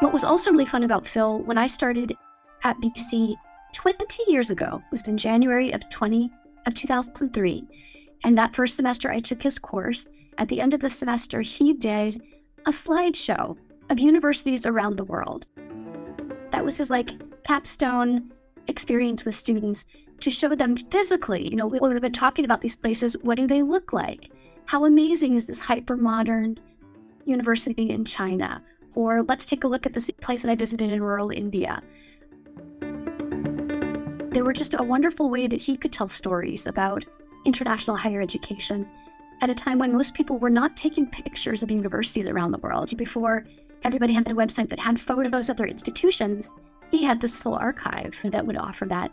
What was also really fun about Phil, when I started at BC 20 years ago, was in January of 20 of 2003, and that first semester I took his course. At the end of the semester, he did a slideshow of universities around the world. That was his like capstone experience with students to show them physically, you know, we've been talking about these places, what do they look like? How amazing is this hyper modern university in China? Or let's take a look at this place that I visited in rural India. They were just a wonderful way that he could tell stories about international higher education at a time when most people were not taking pictures of universities around the world. Before everybody had a website that had photos of their institutions, he had this full archive that would offer that